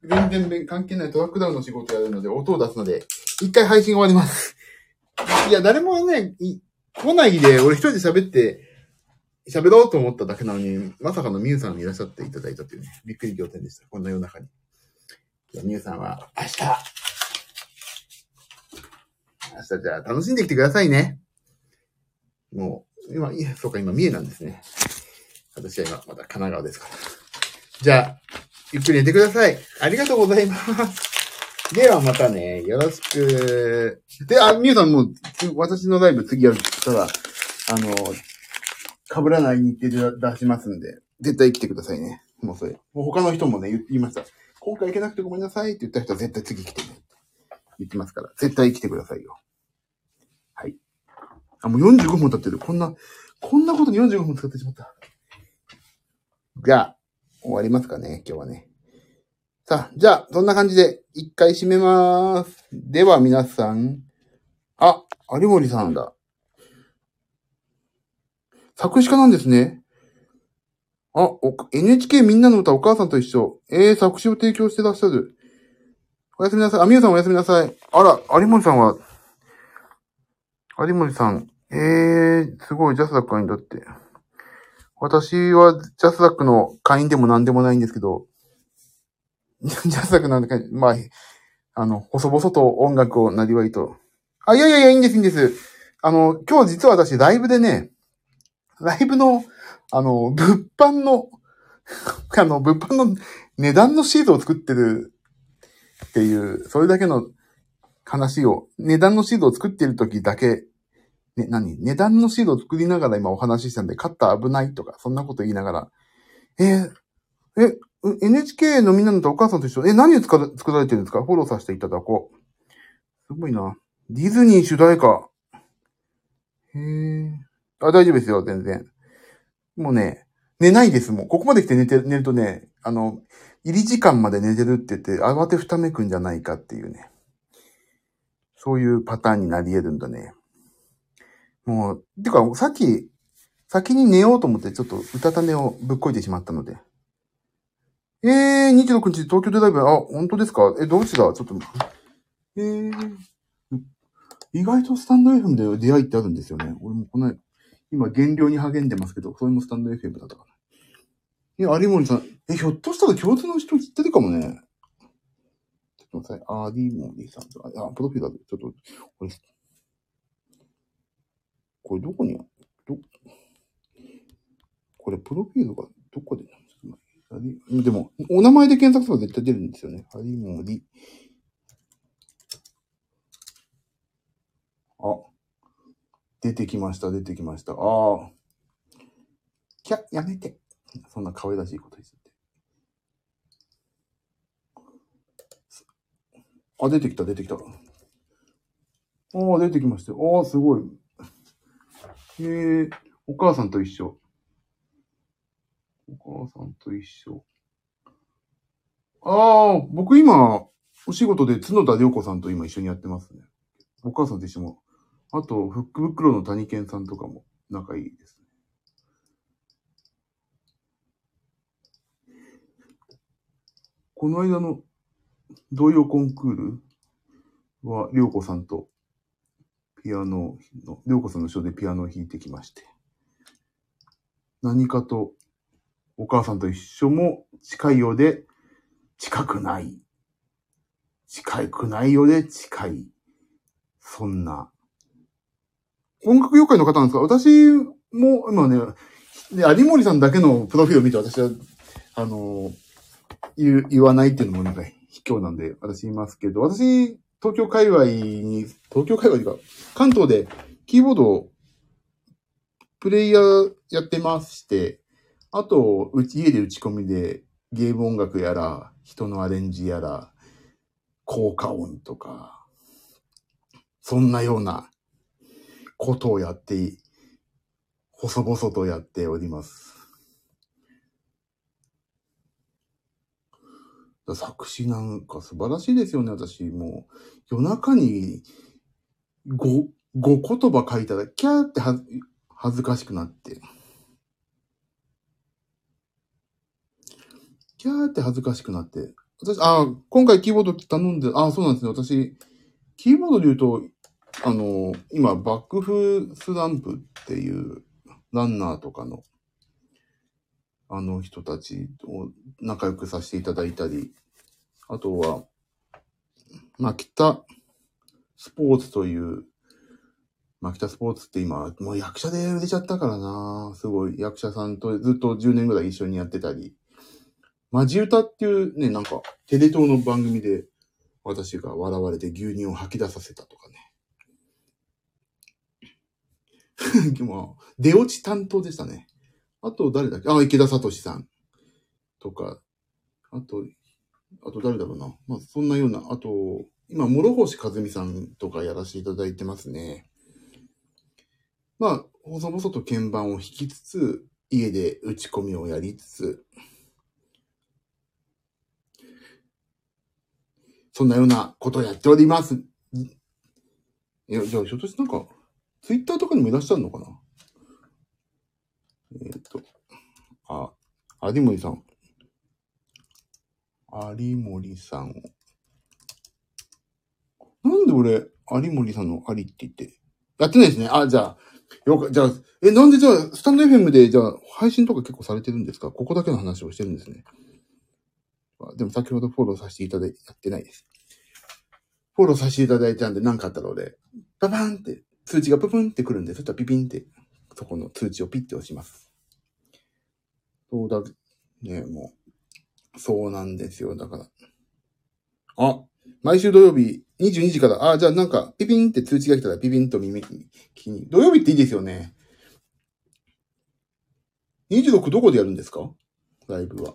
[SPEAKER 1] 全然関係ないトラックダウンの仕事やるので、音を出すので、一回配信終わります。いや、誰もね、来ないで、俺一人で喋って、喋ろうと思っただけなのに、まさかのミュウさんにいらっしゃっていただいたというね、びっくり仰天でした。こんな夜中に。じゃあミュウさんは、明日、明日じゃあ楽しんできてくださいね。もう、今、いや、そうか、今、三重なんですね。私は今、まだ神奈川ですから。じゃあ、ゆっくり寝てください。ありがとうございます。ではまたね、よろしく。で、あ、みゆさんもう、私のライブ次やるったら、あの、被らない日程で出しますんで、絶対来てくださいね。もうそれ。もう他の人もね、言言いました。今回行けなくてごめんなさいって言った人は絶対次来てね。言ってますから、絶対来てくださいよ。はい。あ、もう45分経ってる。こんな、こんなことに45分使ってしまった。じゃあ、終わりますかね、今日はね。さあ、じゃあ、そんな感じで、一回締めまーす。では、皆さん。あ、有森さんだ。作詞家なんですね。あ、NHK みんなの歌お母さんと一緒。えー、作詞を提供してらっしゃる。おやすみなさい。あ、みゆさんおやすみなさい。あら、有森さんは、有森さん。えー、すごい、ジャスダック会員だって。私は、ジャスダックの会員でも何でもないんですけど、ジャスダックなんでか、まあ、あの、細々と音楽をなりわいと。あ、いやいやいや、いいんです、いいんです。あの、今日実は私、ライブでね、ライブの、あの、物販の、あの、物販の値段のシートを作ってるっていう、それだけの話を、値段のシートを作ってる時だけ、ね、何？値段のシートを作りながら今お話ししたんで、カッター危ないとか、そんなこと言いながら、えーえ、NHK のみんなのとお母さんと一緒、え、何を作られてるんですか？フォローさせていただこう。すごいな。ディズニー主題歌。へえ。あ、大丈夫ですよ、全然。もうね、寝ないですもん。ここまで来て寝て、寝るとね、あの、入り時間まで寝てるって言って、慌てふためくんじゃないかっていうね。そういうパターンになり得るんだね。もう、てか、さっき、先に寝ようと思って、ちょっと歌種をぶっこいてしまったので。えー、26日東京でライブ、あ、本当ですか？え、どうちだ？ちょっと、えー、意外とスタンド FM で出会いってあるんですよね。俺もこの、今減量に励んでますけど、それもスタンド FM だったかな。え、有森さん、え、ひょっとしたら共通の人知ってるかもね。ちょっと待ってください。有森さんと、あ、プロフィールある。ちょっと、これ、これどこにある？ど、これプロフィールがどこででも、お名前で検索すれば絶対出るんですよね。有森。あ、出てきました、出てきました。ああ。キャ、やめて。そんな可愛らしいこと言って。あ、出てきた、出てきた。ああ、出てきました。ああ、すごい。へえ、お母さんと一緒。お母さんと一緒。ああ、僕今、お仕事で角田涼子さんと今一緒にやってますね。お母さんと一緒も。あと、フックブクロの谷健さんとかも仲いいですね。この間の童謡コンクールは、涼子さんとピアノの、涼子さんのショーでピアノを弾いてきまして。何かと、お母さんと一緒も近いようで、近くない。近くないようで近い。そんな。音楽業界の方なんですか？私も今ね、で有森さんだけのプロフィールを見て私は、あの、言言わないっていうのもなんか卑怯なんで私言いますけど、私、東京界隈に、東京界隈というか、関東でキーボードをプレイヤーやってまして、あと、うち、家で打ち込みでゲーム音楽やら、人のアレンジやら、効果音とか、そんなようなことをやって、細々とやっております。作詞なんか素晴らしいですよね、私。もう、夜中に5、5言葉書いたら、キャーっては恥ずかしくなって。キャーって恥ずかしくなって。私、あ、今回キーボード頼んで、あ、そうなんですね。私、キーボードで言うと、あの、今、バックフスランプっていうランナーとかの、あの人たちを仲良くさせていただいたり、あとは、まあ、北スポーツという、まあ、北スポーツって今、もう役者で売れちゃったからな。すごい役者さんとずっと10年ぐらい一緒にやってたり、マジ歌っていうね、なんか、テレ東の番組で私が笑われて牛乳を吐き出させたとかね。まあ、出落ち担当でしたね。あと誰だっけ？あ、池田聡さん。とか、あと、あと誰だろうな。まあ、そんなような、あと、今、諸星和美さんとかやらせていただいてますね。まあ、細々と鍵盤を弾きつつ、家で打ち込みをやりつつ、そんなようなことをやっております。いや、じゃあ、ひょっとしてなんか、ツイッターとかにもいらっしゃるのかな？えっ、ー、と、あ、有森さん。有森さんを。なんで俺、有森さんの有って言って、やってないですね。あ、じゃあ、よか、じゃあ、え、なんでじゃあ、スタンド FM で、じゃあ、配信とか結構されてるんですか？ここだけの話をしてるんですね。でも先ほどフォローさせていただいて、やってないです。フォローさせていただいたんで、何かあったら俺、パパンって、通知がププンってくるんで、そしたらピピンって、そこの通知をピッて押します。そうだ、ね、もう、そうなんですよ。だから。あ、毎週土曜日22時から、あ、じゃあなんか、ピピンって通知が来たらピピンと耳に、に。土曜日っていいですよね。26どこでやるんですか？ライブは。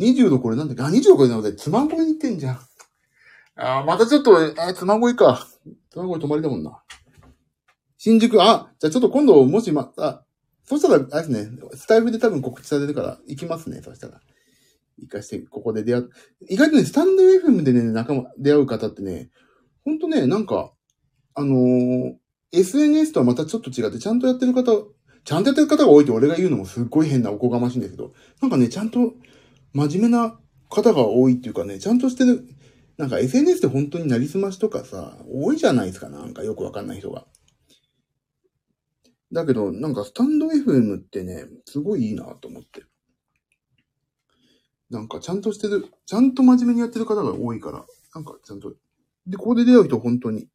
[SPEAKER 1] 26これなんだっけ？あ、26でなので、つまごいに行ってんじゃん。あ、またちょっと、えー、つまごいか。つまごい泊まりだもんな。新宿、あ、じゃあちょっと今度、もしま、あ、そしたら、あれですね、スタイルで多分告知されるから、行きますね、そしたら。行かして、ここで出会う。意外とね、スタンド FM でね、仲間、出会う方ってね、ほんとね、なんか、あのー、SNS とはまたちょっと違って、ちゃんとやってる方、ちゃんとやってる方が多いって俺が言うのもすっごい変なおこがましいんだけど、なんかね、ちゃんと真面目な方が多いっていうかね、ちゃんとしてる、なんか SNS って本当になりすましとかさ、多いじゃないですか、なんかよくわかんない人が。だけど、なんかスタンド FM ってね、すごいいいなと思って。なんかちゃんとしてる、ちゃんと真面目にやってる方が多いから、なんかちゃんと。で、ここで出会う人本当に。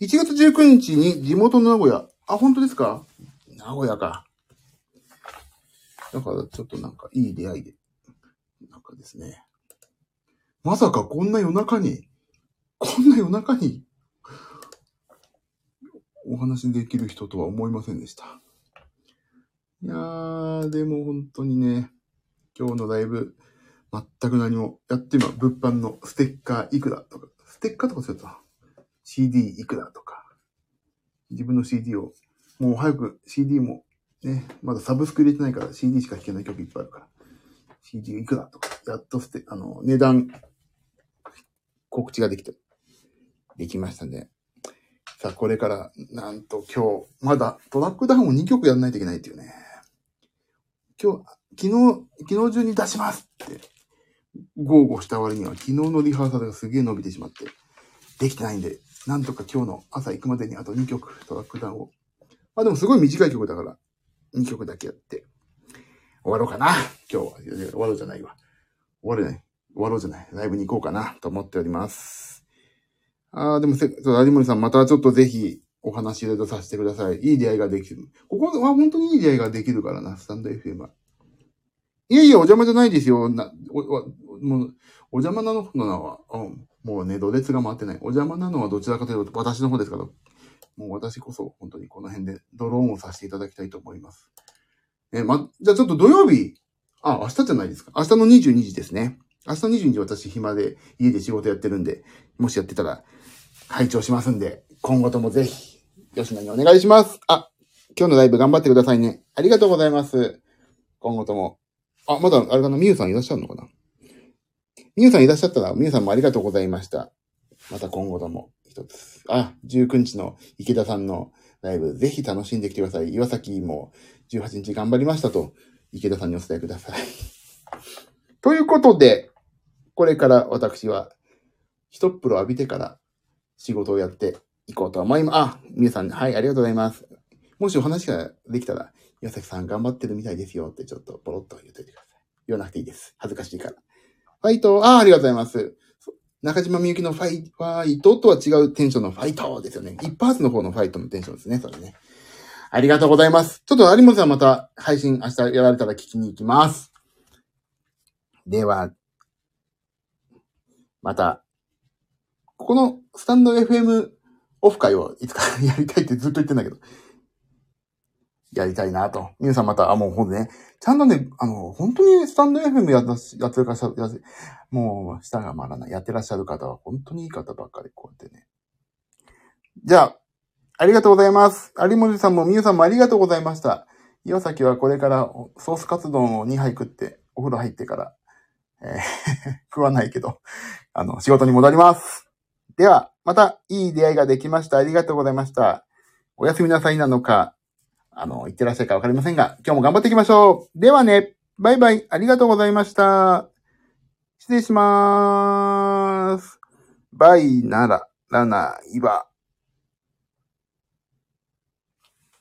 [SPEAKER 1] 1月19日に地元の名古屋。あ、本当ですか？名古屋か。だからちょっとなんかいい出会いで。なんかですね。まさかこんな夜中に、こんな夜中に、お話できる人とは思いませんでした。いやー、でも本当にね、今日のライブ、全く何も。やって今、物販のステッカーいくらとか、ステッカーとかすると、CD いくらとか、自分の CD を、もう早く CD も、ね、まだサブスク入れてないから CD しか弾けない曲いっぱいあるから、CD いくらとか、やっとステ、あの、値段、告知ができて、できましたね。さあ、これから、なんと今日、まだトラックダウンを2曲やんないといけないっていうね。今日、昨日、昨日中に出しますって。豪語した割には昨日のリハーサルがすげえ伸びてしまって、できてないんで、なんとか今日の朝行くまでにあと2曲トラックダウンを。まあでもすごい短い曲だから、2曲だけやって、終わろうかな。今日は。終わろうじゃないわ。終わるね。終わろうじゃない。ライブに行こうかなと思っております。ああ、でもせ、有森さんまたちょっとぜひお話いろいろさせてください。いい出会いができる。ここは本当にいい出会いができるからな、スタンド FM は。いやいや、お邪魔じゃないですよ。な、お、もう、お邪魔なのは、うん、もうね、土列が回ってない。お邪魔なのはどちらかというと私の方ですから、もう私こそ本当にこの辺でドローンをさせていただきたいと思います。え、ま、じゃあちょっと土曜日、あ、明日じゃないですか。明日の22時ですね。明日22時私暇で家で仕事やってるんで、もしやってたら拝聴しますんで、今後ともぜひ、吉野にお願いします。あ、今日のライブ頑張ってくださいね。ありがとうございます。今後ともあ、まだ、あれかな、みゆさんいらっしゃるのかな？みゆさんいらっしゃったら、みゆさんもありがとうございました。また今後とも一つ。あ、19日の池田さんのライブ、ぜひ楽しんできてください。岩崎も18日頑張りましたと、池田さんにお伝えください。ということで、これから私は、一っ風呂浴びてから仕事をやって、行こうと思います。あ、皆さん、はい、ありがとうございます。もしお話ができたら、岩崎さん頑張ってるみたいですよってちょっとポロッと言っといてください。言わなくていいです。恥ずかしいから。ファイト、ああ、ありがとうございます。中島みゆきのファイファイトとは違うテンションのファイトですよね。一発の方のファイトのテンションですね、それね。ありがとうございます。ちょっと有本さんまた配信明日やられたら聞きに行きます。では、また、ここのスタンド FM オフ会をいつか やりたいってずっと言ってんだけど、やりたいなと。皆さんまた、あ、もうほんとね、ちゃんとね、あの、本当にスタンド FM ややってるかしゃ、やもう、舌が回らない。やってらっしゃる方は本当にいい方ばっかりこうやってね。じゃあ、ありがとうございます。有森さんもみゆさんもありがとうございました。岩崎はこれからソースカツ丼を2杯食って、お風呂入ってから、えー 食わないけど、あの、仕事に戻ります。では、またいい出会いができました。ありがとうございました。おやすみなさいなのか、あの、いってらっしゃいかわかりませんが、今日も頑張っていきましょう。ではね、バイバイ、ありがとうございました。失礼しまーす。バイなら、らないわ。